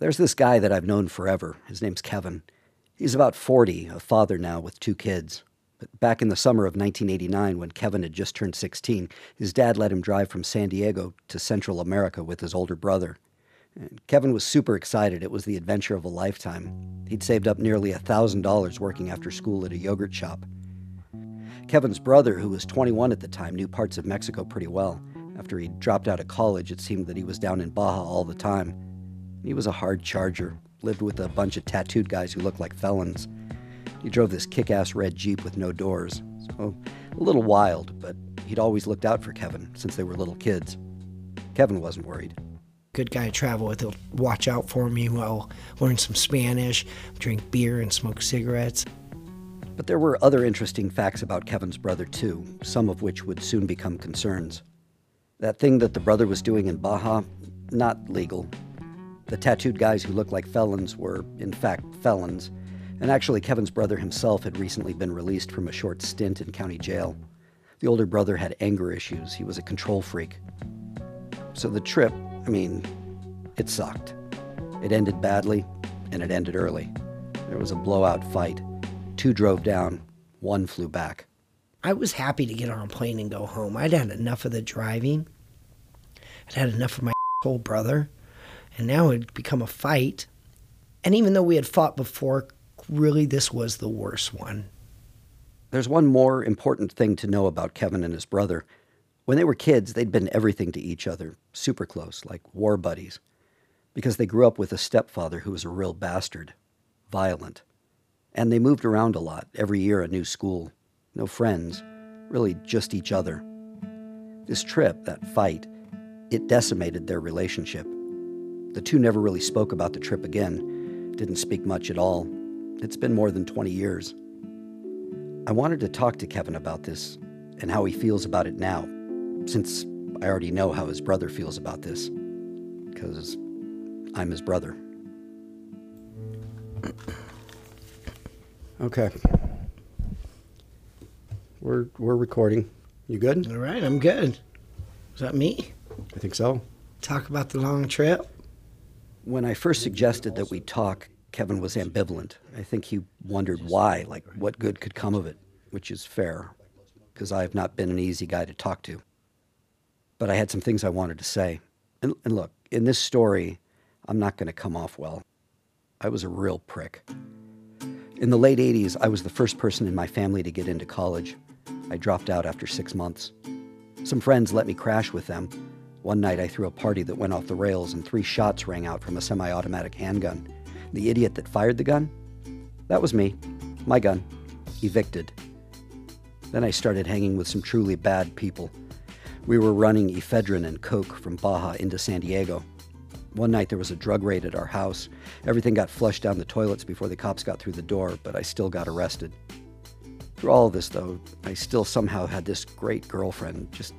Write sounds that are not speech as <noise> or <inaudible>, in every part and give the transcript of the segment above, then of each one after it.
There's this guy that I've known forever. His name's Kevin. He's about 40, a father now with two kids. But back in the summer of 1989, when Kevin had just turned 16, his dad let him drive from San Diego to Central America with his older brother. And Kevin was super excited. It was the adventure of a lifetime. He'd saved up nearly $1,000 working after school at a yogurt shop. Kevin's brother, who was 21 at the time, knew parts of Mexico pretty well. After he dropped out of college, it seemed that he was down in Baja all the time. He was a hard charger, lived with a bunch of tattooed guys who looked like felons. He drove this kick ass red Jeep with no doors. So, a little wild, but he'd always looked out for Kevin since they were little kids. Kevin wasn't worried. Good guy to travel with. He'll watch out for me while learn some Spanish, drink beer, and smoke cigarettes. But there were other interesting facts about Kevin's brother, too, some of which would soon become concerns. That thing that the brother was doing in Baja, not legal. The tattooed guys who looked like felons were, in fact, felons, and actually, Kevin's brother himself had recently been released from a short stint in county jail. The older brother had anger issues, he was a control freak. So the trip, I mean, it sucked. It ended badly, and it ended early. There was a blowout fight. Two drove down, one flew back. I was happy to get on a plane and go home. I'd had enough of the driving. I'd had enough of my <laughs> whole brother. And now it had become a fight. And even though we had fought before, really this was the worst one. There's one more important thing to know about Kevin and his brother. When they were kids, they'd been everything to each other, super close, like war buddies, because they grew up with a stepfather who was a real bastard, violent. And they moved around a lot, every year a new school, no friends, really just each other. This trip, that fight, it decimated their relationship. The two never really spoke about the trip again, didn't speak much at all. It's been more than 20 years. I wanted to talk to Kevin about this and how he feels about it now, since I already know how his brother feels about this, because I'm his brother. <clears throat> Okay. We're we're recording. You good? All right, I'm good. Is that me? I think so. Talk about the long trip? When I first suggested that we talk, Kevin was ambivalent. I think he wondered why, like what good could come of it, which is fair, because I have not been an easy guy to talk to. But I had some things I wanted to say. And, and look, in this story, I'm not going to come off well. I was a real prick. In the late 80s, I was the first person in my family to get into college. I dropped out after six months. Some friends let me crash with them. One night, I threw a party that went off the rails, and three shots rang out from a semi automatic handgun. The idiot that fired the gun? That was me. My gun. Evicted. Then I started hanging with some truly bad people. We were running ephedrine and coke from Baja into San Diego. One night there was a drug raid at our house. Everything got flushed down the toilets before the cops got through the door, but I still got arrested. Through all of this, though, I still somehow had this great girlfriend, just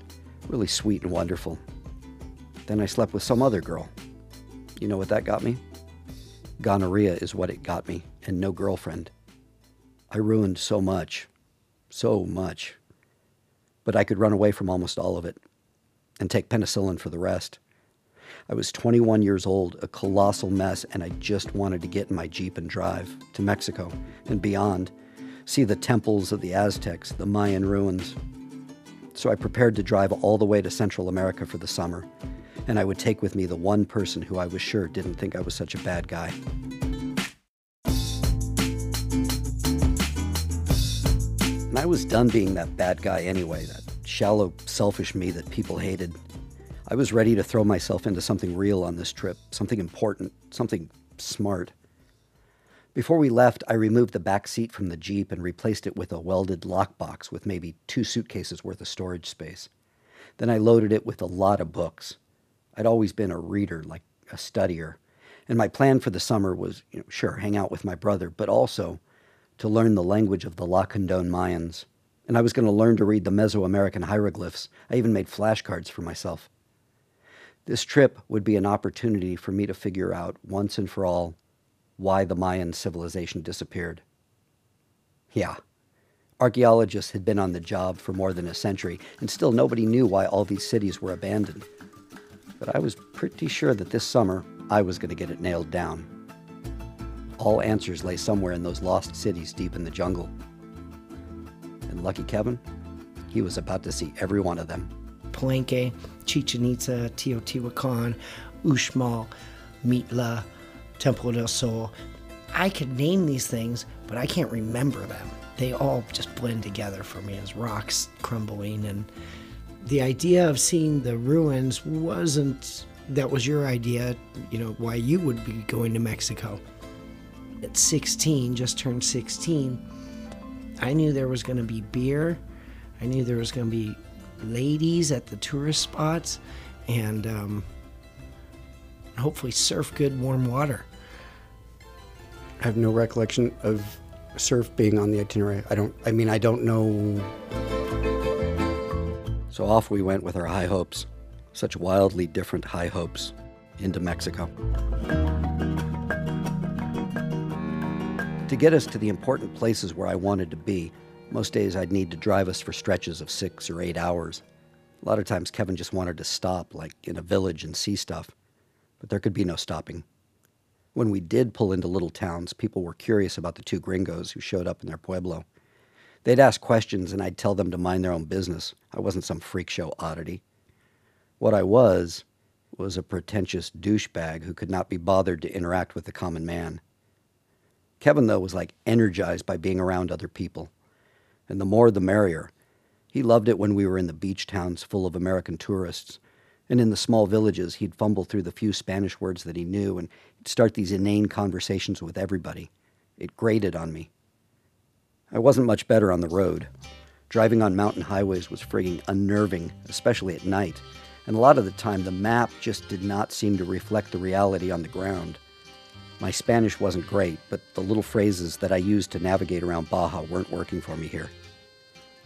really sweet and wonderful. Then I slept with some other girl. You know what that got me? Gonorrhea is what it got me, and no girlfriend. I ruined so much, so much. But I could run away from almost all of it and take penicillin for the rest. I was 21 years old, a colossal mess, and I just wanted to get in my Jeep and drive to Mexico and beyond, see the temples of the Aztecs, the Mayan ruins. So I prepared to drive all the way to Central America for the summer, and I would take with me the one person who I was sure didn't think I was such a bad guy. And I was done being that bad guy anyway, that shallow, selfish me that people hated. I was ready to throw myself into something real on this trip, something important, something smart. Before we left, I removed the back seat from the Jeep and replaced it with a welded lockbox with maybe two suitcases worth of storage space. Then I loaded it with a lot of books. I'd always been a reader, like a studier. And my plan for the summer was, you know, sure, hang out with my brother, but also to learn the language of the Lacandon Mayans. And I was going to learn to read the Mesoamerican hieroglyphs. I even made flashcards for myself. This trip would be an opportunity for me to figure out once and for all why the Mayan civilization disappeared. Yeah, archaeologists had been on the job for more than a century, and still nobody knew why all these cities were abandoned. But I was pretty sure that this summer I was going to get it nailed down. All answers lay somewhere in those lost cities deep in the jungle. And lucky Kevin, he was about to see every one of them. Palenque, Chichen Itza, Teotihuacan, Uxmal, Mitla, Temple del Sol. I could name these things, but I can't remember them. They all just blend together for me as rocks crumbling. And the idea of seeing the ruins wasn't, that was your idea, you know, why you would be going to Mexico. At 16, just turned 16, I knew there was going to be beer. I knew there was going to be ladies at the tourist spots and um, hopefully surf good warm water. I have no recollection of surf being on the itinerary. I don't. I mean, I don't know. So off we went with our high hopes, such wildly different high hopes, into Mexico. To get us to the important places where I wanted to be, most days I'd need to drive us for stretches of six or eight hours. A lot of times Kevin just wanted to stop, like in a village, and see stuff. But there could be no stopping. When we did pull into little towns, people were curious about the two gringos who showed up in their pueblo. They'd ask questions, and I'd tell them to mind their own business. I wasn't some freak show oddity. What I was, was a pretentious douchebag who could not be bothered to interact with the common man. Kevin, though, was like energized by being around other people. And the more the merrier. He loved it when we were in the beach towns full of American tourists. And in the small villages, he'd fumble through the few Spanish words that he knew and start these inane conversations with everybody. It grated on me. I wasn't much better on the road. Driving on mountain highways was frigging unnerving, especially at night. And a lot of the time, the map just did not seem to reflect the reality on the ground. My Spanish wasn't great, but the little phrases that I used to navigate around Baja weren't working for me here.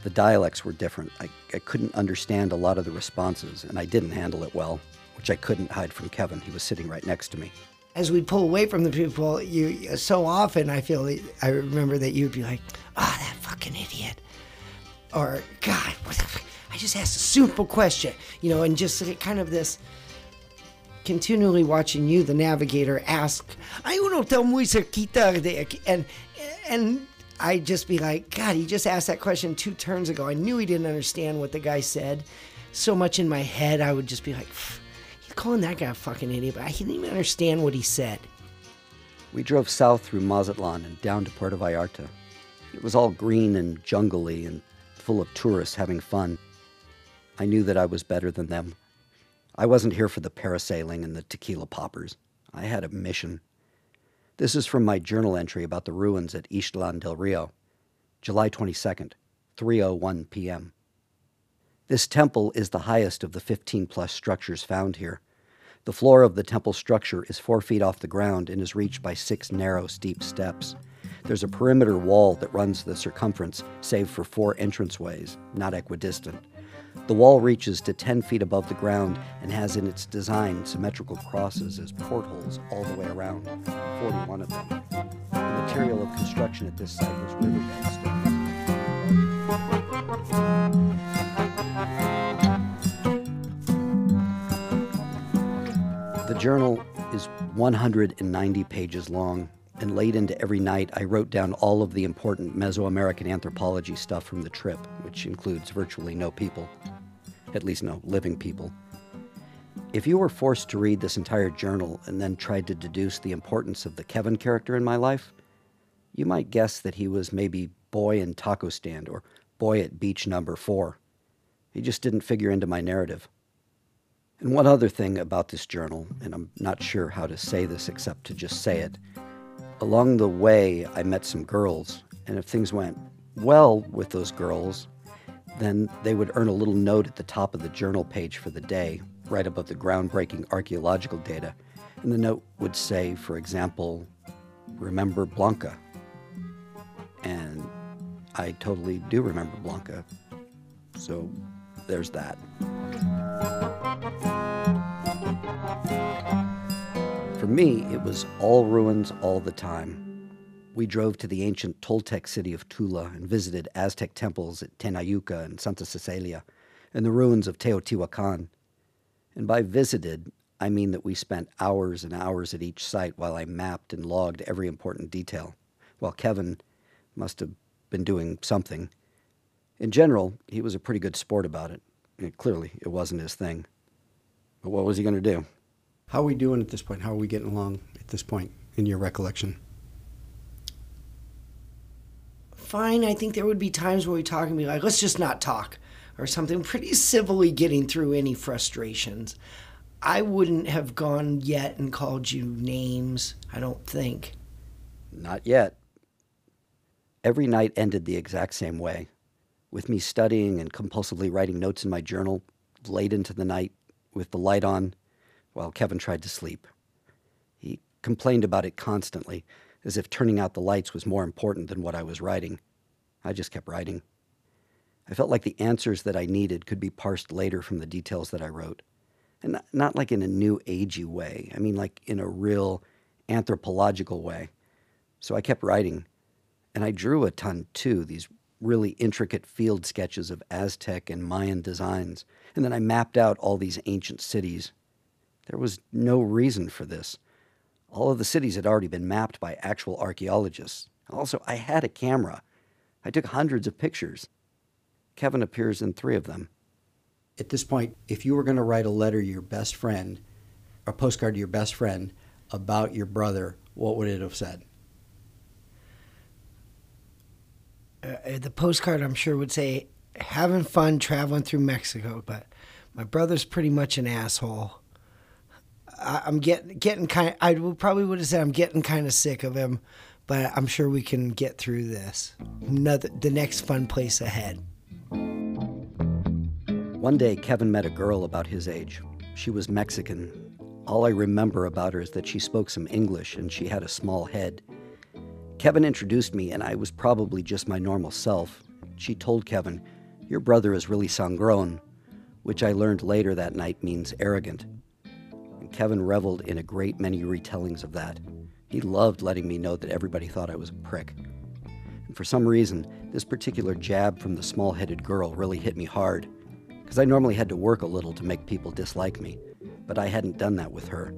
The dialects were different. I, I couldn't understand a lot of the responses, and I didn't handle it well, which I couldn't hide from Kevin. He was sitting right next to me. As we pull away from the people, you so often I feel I remember that you'd be like, "Ah, oh, that fucking idiot," or "God, what the, I just asked a simple question," you know, and just kind of this continually watching you, the navigator, ask, "Hay un hotel muy cerquita de aquí," and and I'd just be like, God, he just asked that question two turns ago. I knew he didn't understand what the guy said. So much in my head, I would just be like, calling that guy a fucking idiot, but I didn't even understand what he said. We drove south through Mazatlan and down to Puerto Vallarta. It was all green and jungly and full of tourists having fun. I knew that I was better than them. I wasn't here for the parasailing and the tequila poppers. I had a mission. This is from my journal entry about the ruins at Ixtlan del Rio, July 22nd, 3:01 p.m. This temple is the highest of the 15 plus structures found here. The floor of the temple structure is four feet off the ground and is reached by six narrow, steep steps. There's a perimeter wall that runs the circumference, save for four entranceways, not equidistant. The wall reaches to 10 feet above the ground and has in its design symmetrical crosses as portholes all the way around, 41 of them. The material of construction at this site was riverbed stones. Journal is 190 pages long, and late into every night, I wrote down all of the important Mesoamerican anthropology stuff from the trip, which includes virtually no people, at least no living people. If you were forced to read this entire journal and then tried to deduce the importance of the Kevin character in my life, you might guess that he was maybe boy in taco stand or boy at beach number four. He just didn't figure into my narrative. And one other thing about this journal, and I'm not sure how to say this except to just say it. Along the way, I met some girls, and if things went well with those girls, then they would earn a little note at the top of the journal page for the day, right above the groundbreaking archaeological data. And the note would say, for example, remember Blanca. And I totally do remember Blanca. So there's that. For me, it was all ruins all the time. We drove to the ancient Toltec city of Tula and visited Aztec temples at Tenayuca and Santa Cecilia and the ruins of Teotihuacan. And by visited, I mean that we spent hours and hours at each site while I mapped and logged every important detail, while Kevin must have been doing something. In general, he was a pretty good sport about it. And clearly, it wasn't his thing. But what was he going to do? How are we doing at this point? How are we getting along at this point in your recollection? Fine. I think there would be times where we talk and be like, let's just not talk or something, <laughs> pretty civilly getting through any frustrations. I wouldn't have gone yet and called you names, I don't think. Not yet. Every night ended the exact same way, with me studying and compulsively writing notes in my journal late into the night with the light on while Kevin tried to sleep. He complained about it constantly, as if turning out the lights was more important than what I was writing. I just kept writing. I felt like the answers that I needed could be parsed later from the details that I wrote. And not, like in a new agey way, I mean, like in a real anthropological way. So I kept writing, and I drew a ton too, these really intricate field sketches of Aztec and Mayan designs. And then I mapped out all these ancient cities. There was no reason for this. All of the cities had already been mapped by actual archaeologists. Also, I had a camera. I took hundreds of pictures. Kevin appears in three of them. At this point, if you were going to write a letter to your best friend, a postcard to your best friend about your brother, what would it have said? Uh, the postcard, I'm sure, would say, having fun traveling through Mexico, but my brother's pretty much an asshole. I, I'm getting getting kind. Of, I would probably would have said I'm getting kind of sick of him, but I'm sure we can get through this. Another, the next fun place ahead. One day, Kevin met a girl about his age. She was Mexican. All I remember about her is that she spoke some English and she had a small head. Kevin introduced me, and I was probably just my normal self. She told Kevin, Your brother is really sangron, which I learned later that night means arrogant. And Kevin reveled in a great many retellings of that. He loved letting me know that everybody thought I was a prick. And for some reason, this particular jab from the small headed girl really hit me hard, because I normally had to work a little to make people dislike me, but I hadn't done that with her.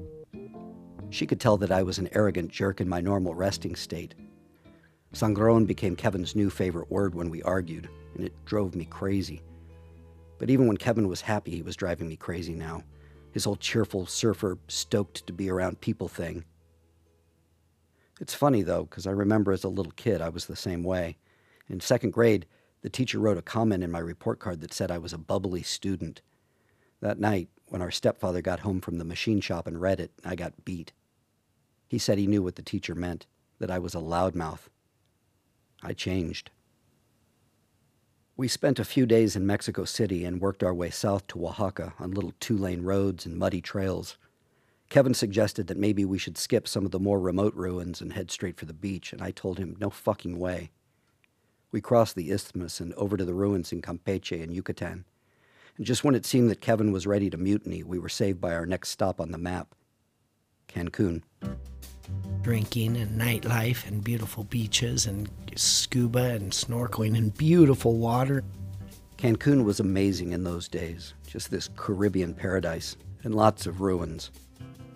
She could tell that I was an arrogant jerk in my normal resting state. Sangron became Kevin's new favorite word when we argued, and it drove me crazy. But even when Kevin was happy, he was driving me crazy now. His whole cheerful surfer, stoked to be around people thing. It's funny, though, because I remember as a little kid I was the same way. In second grade, the teacher wrote a comment in my report card that said I was a bubbly student. That night, when our stepfather got home from the machine shop and read it, I got beat. He said he knew what the teacher meant, that I was a loudmouth. I changed. We spent a few days in Mexico City and worked our way south to Oaxaca on little two lane roads and muddy trails. Kevin suggested that maybe we should skip some of the more remote ruins and head straight for the beach, and I told him, no fucking way. We crossed the isthmus and over to the ruins in Campeche and Yucatan. And just when it seemed that Kevin was ready to mutiny, we were saved by our next stop on the map Cancun. Drinking and nightlife and beautiful beaches and scuba and snorkeling and beautiful water. Cancun was amazing in those days, just this Caribbean paradise and lots of ruins.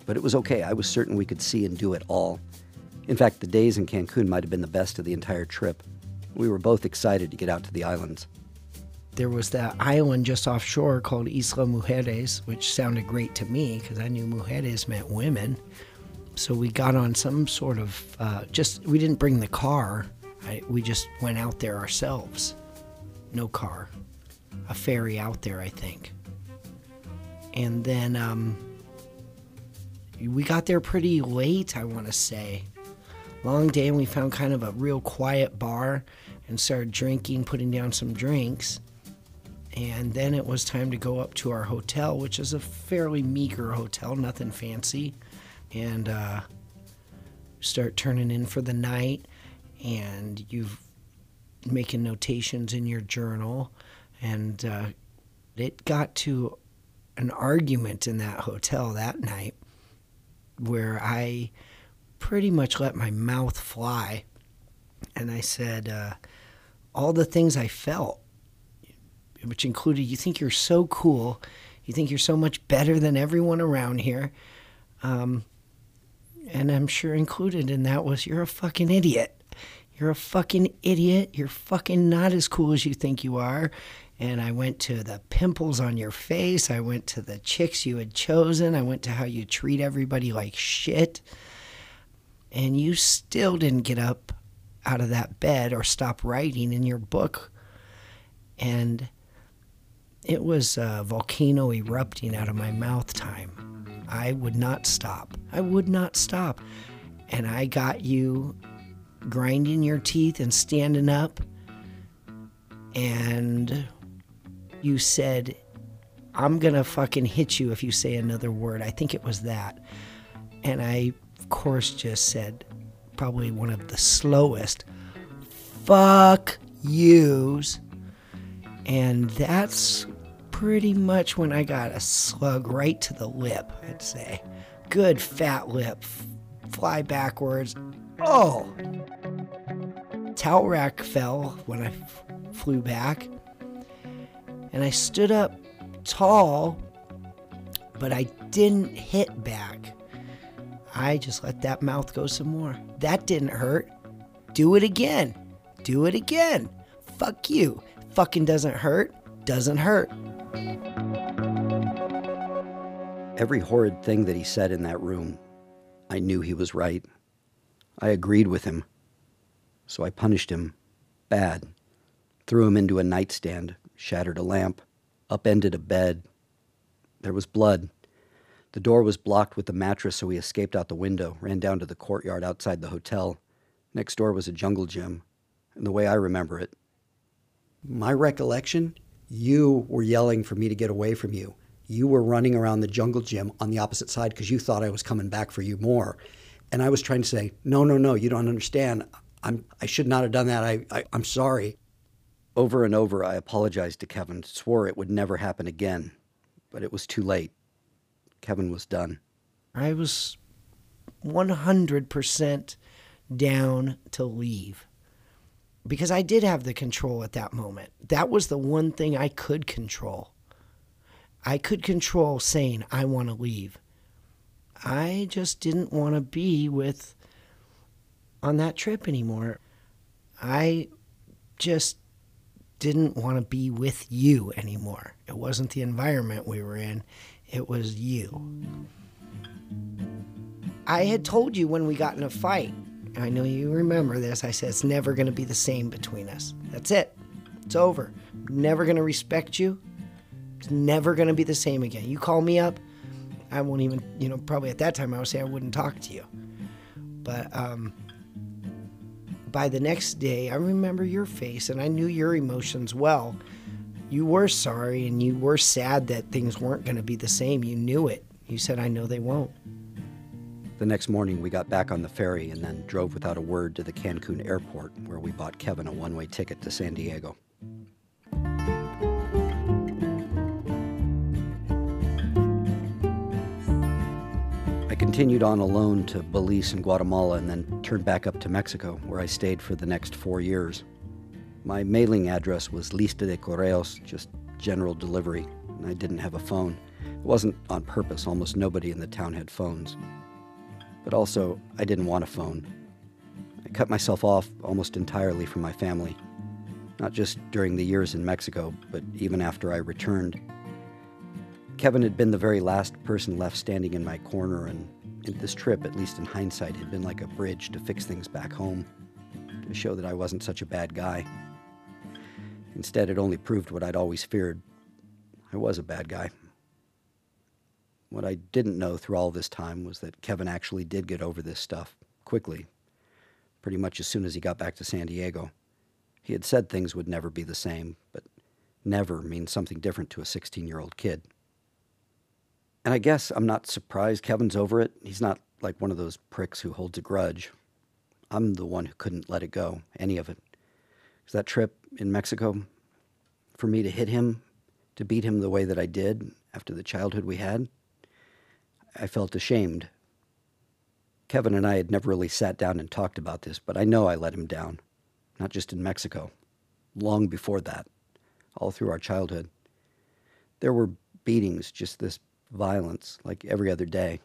But it was okay, I was certain we could see and do it all. In fact, the days in Cancun might have been the best of the entire trip. We were both excited to get out to the islands. There was that island just offshore called Isla Mujeres, which sounded great to me because I knew mujeres meant women. So we got on some sort of uh, just, we didn't bring the car. I, we just went out there ourselves. No car. A ferry out there, I think. And then um, we got there pretty late, I want to say. Long day, and we found kind of a real quiet bar and started drinking, putting down some drinks. And then it was time to go up to our hotel, which is a fairly meager hotel, nothing fancy. And uh, start turning in for the night, and you've making notations in your journal. And uh, it got to an argument in that hotel that night where I pretty much let my mouth fly. And I said, uh, all the things I felt which included you think you're so cool, You think you're so much better than everyone around here. Um, and I'm sure included in that was you're a fucking idiot. You're a fucking idiot. You're fucking not as cool as you think you are. And I went to the pimples on your face. I went to the chicks you had chosen. I went to how you treat everybody like shit. And you still didn't get up out of that bed or stop writing in your book. And it was a volcano erupting out of my mouth time. I would not stop. I would not stop. And I got you grinding your teeth and standing up. And you said, I'm going to fucking hit you if you say another word. I think it was that. And I, of course, just said, probably one of the slowest, fuck yous. And that's pretty much when I got a slug right to the lip, I'd say. Good fat lip, fly backwards. Oh! Towel rack fell when I flew back. And I stood up tall, but I didn't hit back. I just let that mouth go some more. That didn't hurt. Do it again. Do it again. Fuck you. Fucking doesn't hurt. Doesn't hurt. Every horrid thing that he said in that room, I knew he was right. I agreed with him. So I punished him bad. Threw him into a nightstand, shattered a lamp, upended a bed. There was blood. The door was blocked with the mattress, so he escaped out the window, ran down to the courtyard outside the hotel. Next door was a jungle gym. And the way I remember it, My recollection, you were yelling for me to get away from you. You were running around the jungle gym on the opposite side because you thought I was coming back for you more. And I was trying to say, no, no, no, you don't understand. I'm, I should not have done that. I, I, I'm sorry. Over and over, I apologized to Kevin, swore it would never happen again, but it was too late. Kevin was done. I was 100% down to leave because I did have the control at that moment. That was the one thing I could control. I could control saying, I want to leave. I just didn't want to be with on that trip anymore. I just didn't want to be with you anymore. It wasn't the environment we were in, it was you. I had told you when we got in a fight, I know you remember this, I said it's never going to be the same between us. That's it. It's over. Never going to respect you. It's never going to be the same again. You call me up, I won't even, you know, probably at that time I would say I wouldn't talk to you. But um, by the next day, I remember your face and I knew your emotions well. You were sorry and you were sad that things weren't going to be the same. You knew it. You said, I know they won't. The next morning, we got back on the ferry and then drove without a word to the Cancun airport, where we bought Kevin a one way ticket to San Diego. Continued on alone to Belize and Guatemala and then turned back up to Mexico, where I stayed for the next four years. My mailing address was Lista de Correos, just general delivery, and I didn't have a phone. It wasn't on purpose, almost nobody in the town had phones. But also, I didn't want a phone. I cut myself off almost entirely from my family, not just during the years in Mexico, but even after I returned. Kevin had been the very last person left standing in my corner, and this trip, at least in hindsight, had been like a bridge to fix things back home, to show that I wasn't such a bad guy. Instead, it only proved what I'd always feared I was a bad guy. What I didn't know through all this time was that Kevin actually did get over this stuff quickly, pretty much as soon as he got back to San Diego. He had said things would never be the same, but never means something different to a 16 year old kid. And I guess I'm not surprised Kevin's over it. He's not like one of those pricks who holds a grudge. I'm the one who couldn't let it go, any of it. Because that trip in Mexico, for me to hit him, to beat him the way that I did after the childhood we had, I felt ashamed. Kevin and I had never really sat down and talked about this, but I know I let him down, not just in Mexico, long before that, all through our childhood. There were beatings, just this violence, like every other day.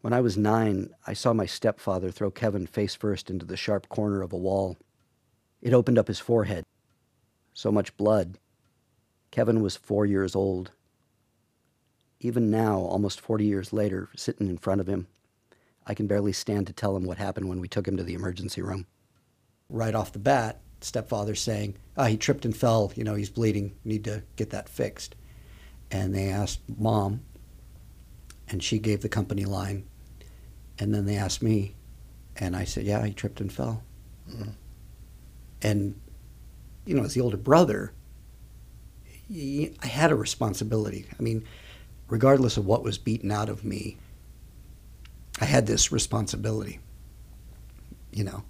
When I was nine, I saw my stepfather throw Kevin face first into the sharp corner of a wall. It opened up his forehead. So much blood. Kevin was four years old. Even now, almost 40 years later, sitting in front of him, I can barely stand to tell him what happened when we took him to the emergency room. Right off the bat, stepfather saying, ah, he tripped and fell, you know, he's bleeding, need to get that fixed. And they asked mom, and she gave the company line. And then they asked me, and I said, yeah, he tripped and fell. Mm. And, you know, as the older brother, I had a responsibility. I mean, regardless of what was beaten out of me, I had this responsibility. You know,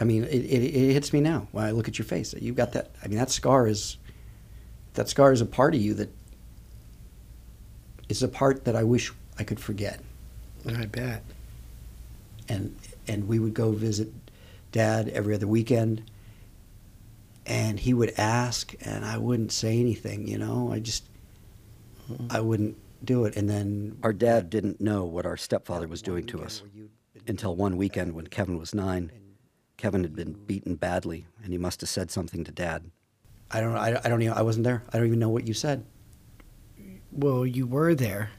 I mean, it, it, it, hits me now when I look at your face. You've got that. I mean, that scar is that scar is a part of you that is a part that I wish I could forget. I bet. And and we would go visit Dad every other weekend, and he would ask, and I wouldn't say anything. You know, I just mm-hmm. I wouldn't do it. And then our dad didn't know what our stepfather was doing to us until one weekend when Kevin was nine. Kevin had been beaten badly, and he must have said something to Dad. I don't. I, I don't even. I wasn't there. I don't even know what you said. Well, you were there.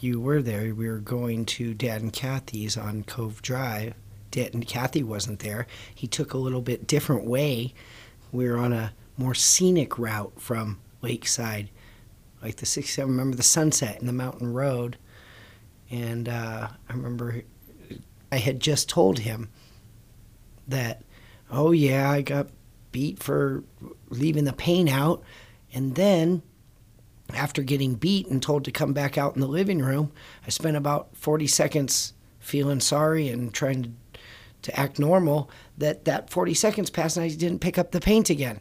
You were there. We were going to Dad and Kathy's on Cove Drive. Dad and Kathy wasn't there. He took a little bit different way. We were on a more scenic route from Lakeside, like the 67. I remember the sunset and the mountain road. And uh, I remember I had just told him that, oh yeah, I got beat for leaving the paint out. And then after getting beat and told to come back out in the living room, I spent about 40 seconds feeling sorry and trying to, to act normal. That that 40 seconds passed and I didn't pick up the paint again.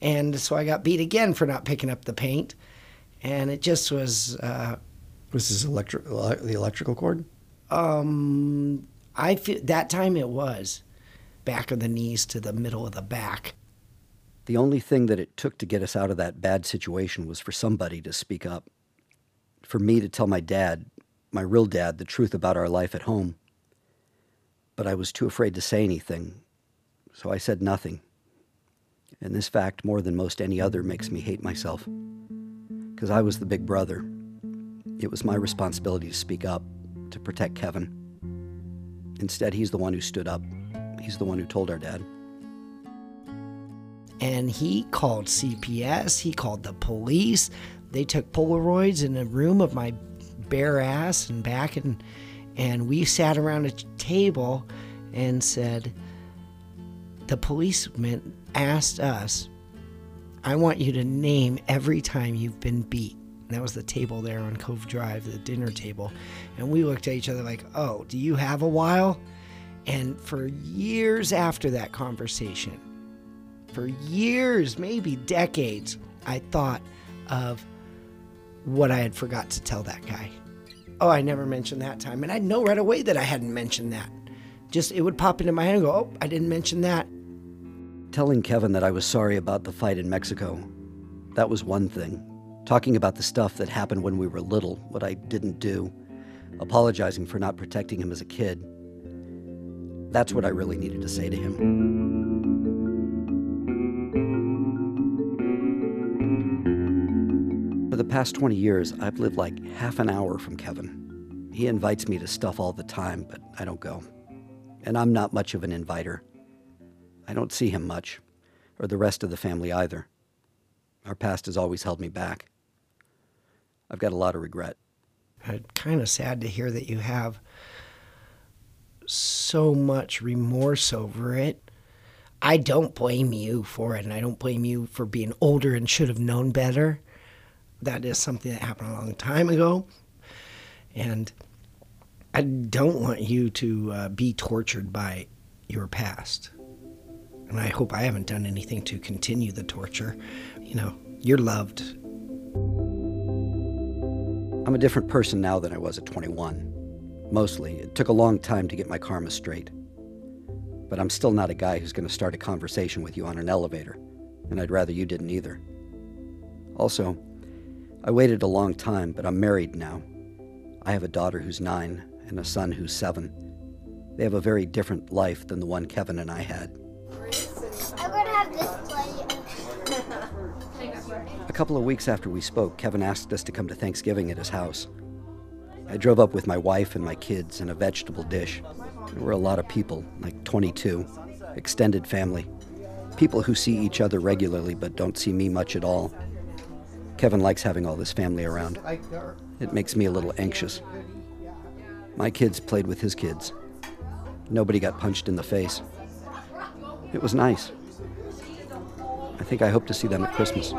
And so I got beat again for not picking up the paint. And it just was. Uh, was this electric the electrical cord? Um, I feel that time it was back of the knees to the middle of the back. The only thing that it took to get us out of that bad situation was for somebody to speak up. For me to tell my dad, my real dad, the truth about our life at home. But I was too afraid to say anything, so I said nothing. And this fact, more than most any other, makes me hate myself. Because I was the big brother. It was my responsibility to speak up, to protect Kevin. Instead, he's the one who stood up. He's the one who told our dad. And he called CPS, he called the police. They took Polaroids in a room of my bare ass and back, and, and we sat around a table and said, The policeman asked us, I want you to name every time you've been beat. And that was the table there on Cove Drive, the dinner table. And we looked at each other like, Oh, do you have a while? And for years after that conversation, for years, maybe decades, I thought of what I had forgot to tell that guy. Oh, I never mentioned that time. And I'd know right away that I hadn't mentioned that. Just it would pop into my head and go, oh, I didn't mention that. Telling Kevin that I was sorry about the fight in Mexico, that was one thing. Talking about the stuff that happened when we were little, what I didn't do, apologizing for not protecting him as a kid, that's what I really needed to say to him. For the past 20 years, I've lived like half an hour from Kevin. He invites me to stuff all the time, but I don't go. And I'm not much of an inviter. I don't see him much, or the rest of the family either. Our past has always held me back. I've got a lot of regret. I'm kind of sad to hear that you have so much remorse over it. I don't blame you for it, and I don't blame you for being older and should have known better. That is something that happened a long time ago. And I don't want you to uh, be tortured by your past. And I hope I haven't done anything to continue the torture. You know, you're loved. I'm a different person now than I was at 21. Mostly, it took a long time to get my karma straight. But I'm still not a guy who's going to start a conversation with you on an elevator, and I'd rather you didn't either. Also, I waited a long time, but I'm married now. I have a daughter who's nine and a son who's seven. They have a very different life than the one Kevin and I had. I'm gonna have this play. A couple of weeks after we spoke, Kevin asked us to come to Thanksgiving at his house. I drove up with my wife and my kids and a vegetable dish. There were a lot of people, like 22, extended family, people who see each other regularly but don't see me much at all. Kevin likes having all this family around. It makes me a little anxious. My kids played with his kids. Nobody got punched in the face. It was nice. I think I hope to see them at Christmas.